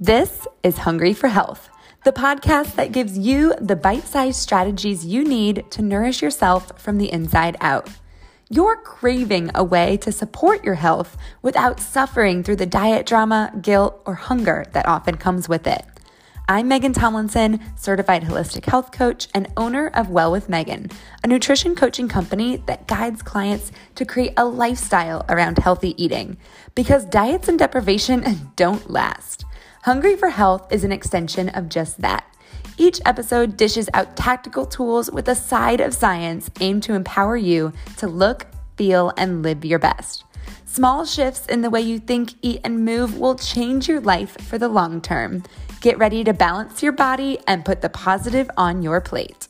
This is Hungry for Health, the podcast that gives you the bite sized strategies you need to nourish yourself from the inside out. You're craving a way to support your health without suffering through the diet drama, guilt, or hunger that often comes with it. I'm Megan Tomlinson, certified holistic health coach and owner of Well with Megan, a nutrition coaching company that guides clients to create a lifestyle around healthy eating because diets and deprivation don't last. Hungry for Health is an extension of just that. Each episode dishes out tactical tools with a side of science aimed to empower you to look, feel, and live your best. Small shifts in the way you think, eat, and move will change your life for the long term. Get ready to balance your body and put the positive on your plate.